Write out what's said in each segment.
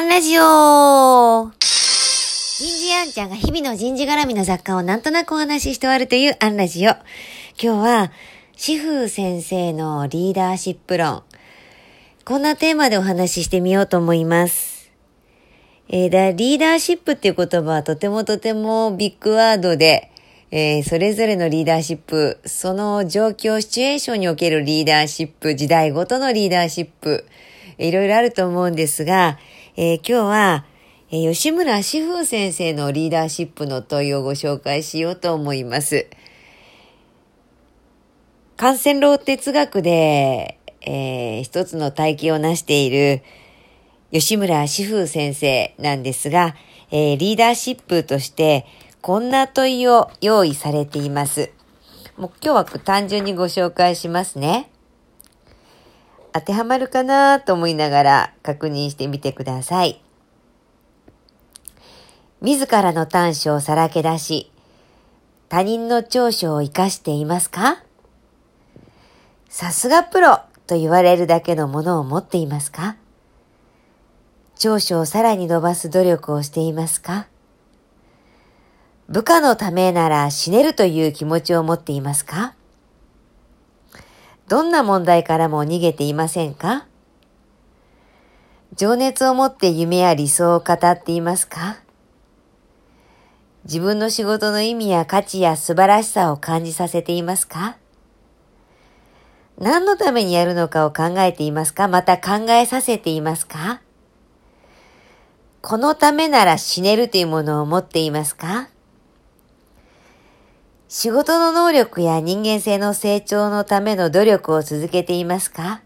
アンラジオ人事アンちゃんが日々の人事絡みの雑貨をなんとなくお話しして終わるというアンラジオ。今日は、シフ先生のリーダーシップ論。こんなテーマでお話ししてみようと思います。えー、だリーダーシップっていう言葉はとてもとてもビッグワードで、えー、それぞれのリーダーシップ、その状況、シチュエーションにおけるリーダーシップ、時代ごとのリーダーシップ、いろいろあると思うんですが、えー、今日は、えー、吉村志風先生のリーダーシップの問いをご紹介しようと思います。感染老哲学で、えー、一つの体系を成している吉村志風先生なんですが、えー、リーダーシップとしてこんな問いを用意されています。もう今日は単純にご紹介しますね。当てはまるかなと思いながら確認してみてください。自らの短所をさらけ出し、他人の長所を活かしていますか？さすがプロと言われるだけのものを持っていますか？長所をさらに伸ばす努力をしていますか？部下のためなら死ねるという気持ちを持っていますか？どんな問題からも逃げていませんか？情熱を持って夢や理想を語っていますか？自分の仕事の意味や価値や素晴らしさを感じさせていますか？何のためにやるのかを考えていますか？また考えさせていますか？このためなら死ねるというものを持っていますか？仕事の能力や人間性の成長のための努力を続けていますか？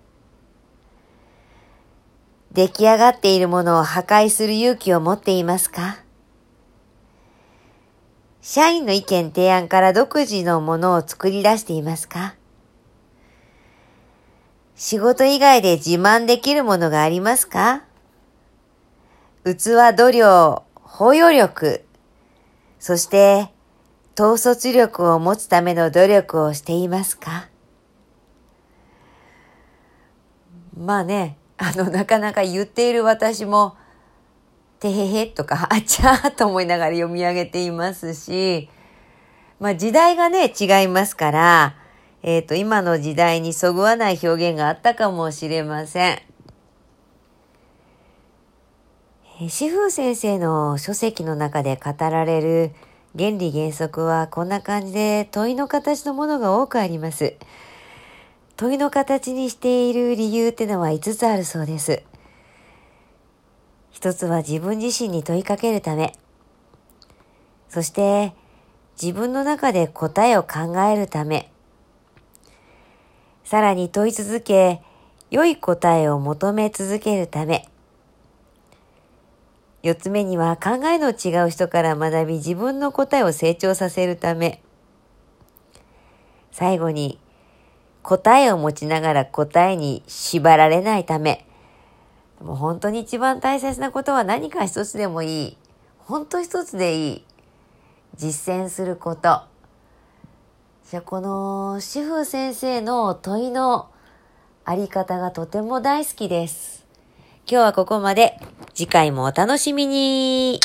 出来上がっているものを破壊する勇気を持っていますか？社員の意見提案から独自のものを作り出していますか？仕事以外で自慢できるものがありますか？器度量、包容力、そして統率力を持つための努力をしていますか？まあね、あの、なかなか言っている私も、てへへとか、あちゃーと思いながら読み上げていますし、まあ時代がね、違いますから、えっ、ー、と、今の時代にそぐわない表現があったかもしれません。えー、志風先生の書籍の中で語られる原理原則はこんな感じで問いの形のものが多くあります。問いの形にしている理由ってのは5つあるそうです。一つは自分自身に問いかけるため。そして自分の中で答えを考えるため。さらに問い続け、良い答えを求め続けるため。四つ目には考えの違う人から学び自分の答えを成長させるため。最後に答えを持ちながら答えに縛られないため。もう本当に一番大切なことは何か一つでもいい。本当一つでいい。実践すること。じゃあこの主婦先生の問いのあり方がとても大好きです。今日はここまで。次回もお楽しみに。